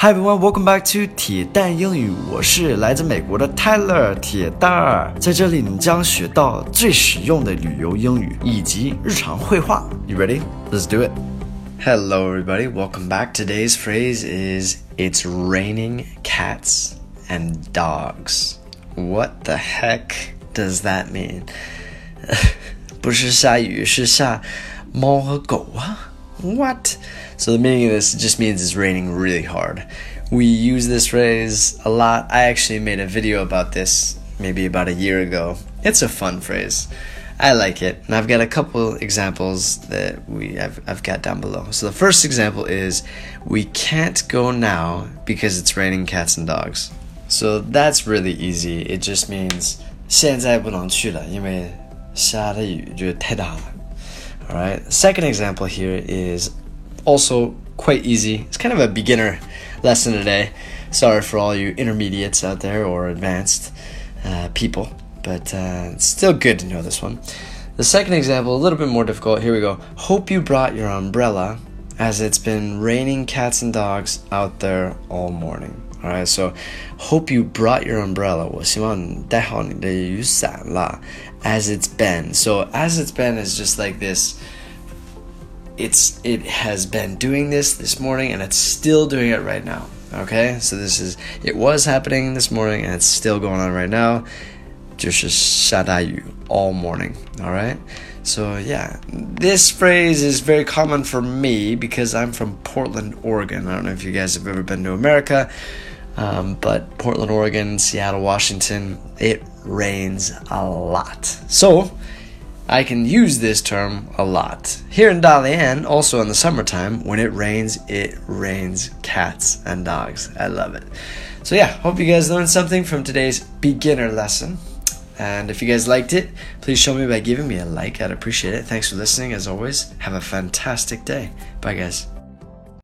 Hi everyone, welcome back to 铁蛋英语。我是来自美国的 Tyler 铁蛋儿，在这里你将学到最实用的旅游英语以及日常会话。You ready? Let's do it. Hello everybody, welcome back. Today's phrase is "It's raining cats and dogs." What the heck does that mean? 不是下雨，是下猫和狗啊。what? So the meaning of this just means it's raining really hard. We use this phrase a lot. I actually made a video about this maybe about a year ago. It's a fun phrase. I like it. And I've got a couple examples that we I've, I've got down below. So the first example is we can't go now because it's raining cats and dogs. So that's really easy. It just means 现在不能去了，因为下的雨就太大了。 all right. Second example here is also quite easy. It's kind of a beginner lesson today. Sorry for all you intermediates out there or advanced uh, people, but uh, it's still good to know this one. The second example, a little bit more difficult. Here we go. Hope you brought your umbrella, as it's been raining cats and dogs out there all morning. All right, so hope you brought your umbrella. 我希望你带好你的雨伞啦。As it's been, so as it's been is just like this. It's it has been doing this this morning, and it's still doing it right now. Okay, so this is it was happening this morning, and it's still going on right now. 就是下大雨 all morning. All right. So, yeah, this phrase is very common for me because I'm from Portland, Oregon. I don't know if you guys have ever been to America, um, but Portland, Oregon, Seattle, Washington, it rains a lot. So, I can use this term a lot. Here in Dalian, also in the summertime, when it rains, it rains cats and dogs. I love it. So, yeah, hope you guys learned something from today's beginner lesson. And if you guys liked it, please show me by giving me a like. I'd appreciate it. Thanks for listening. As always, have a fantastic day. Bye, guys.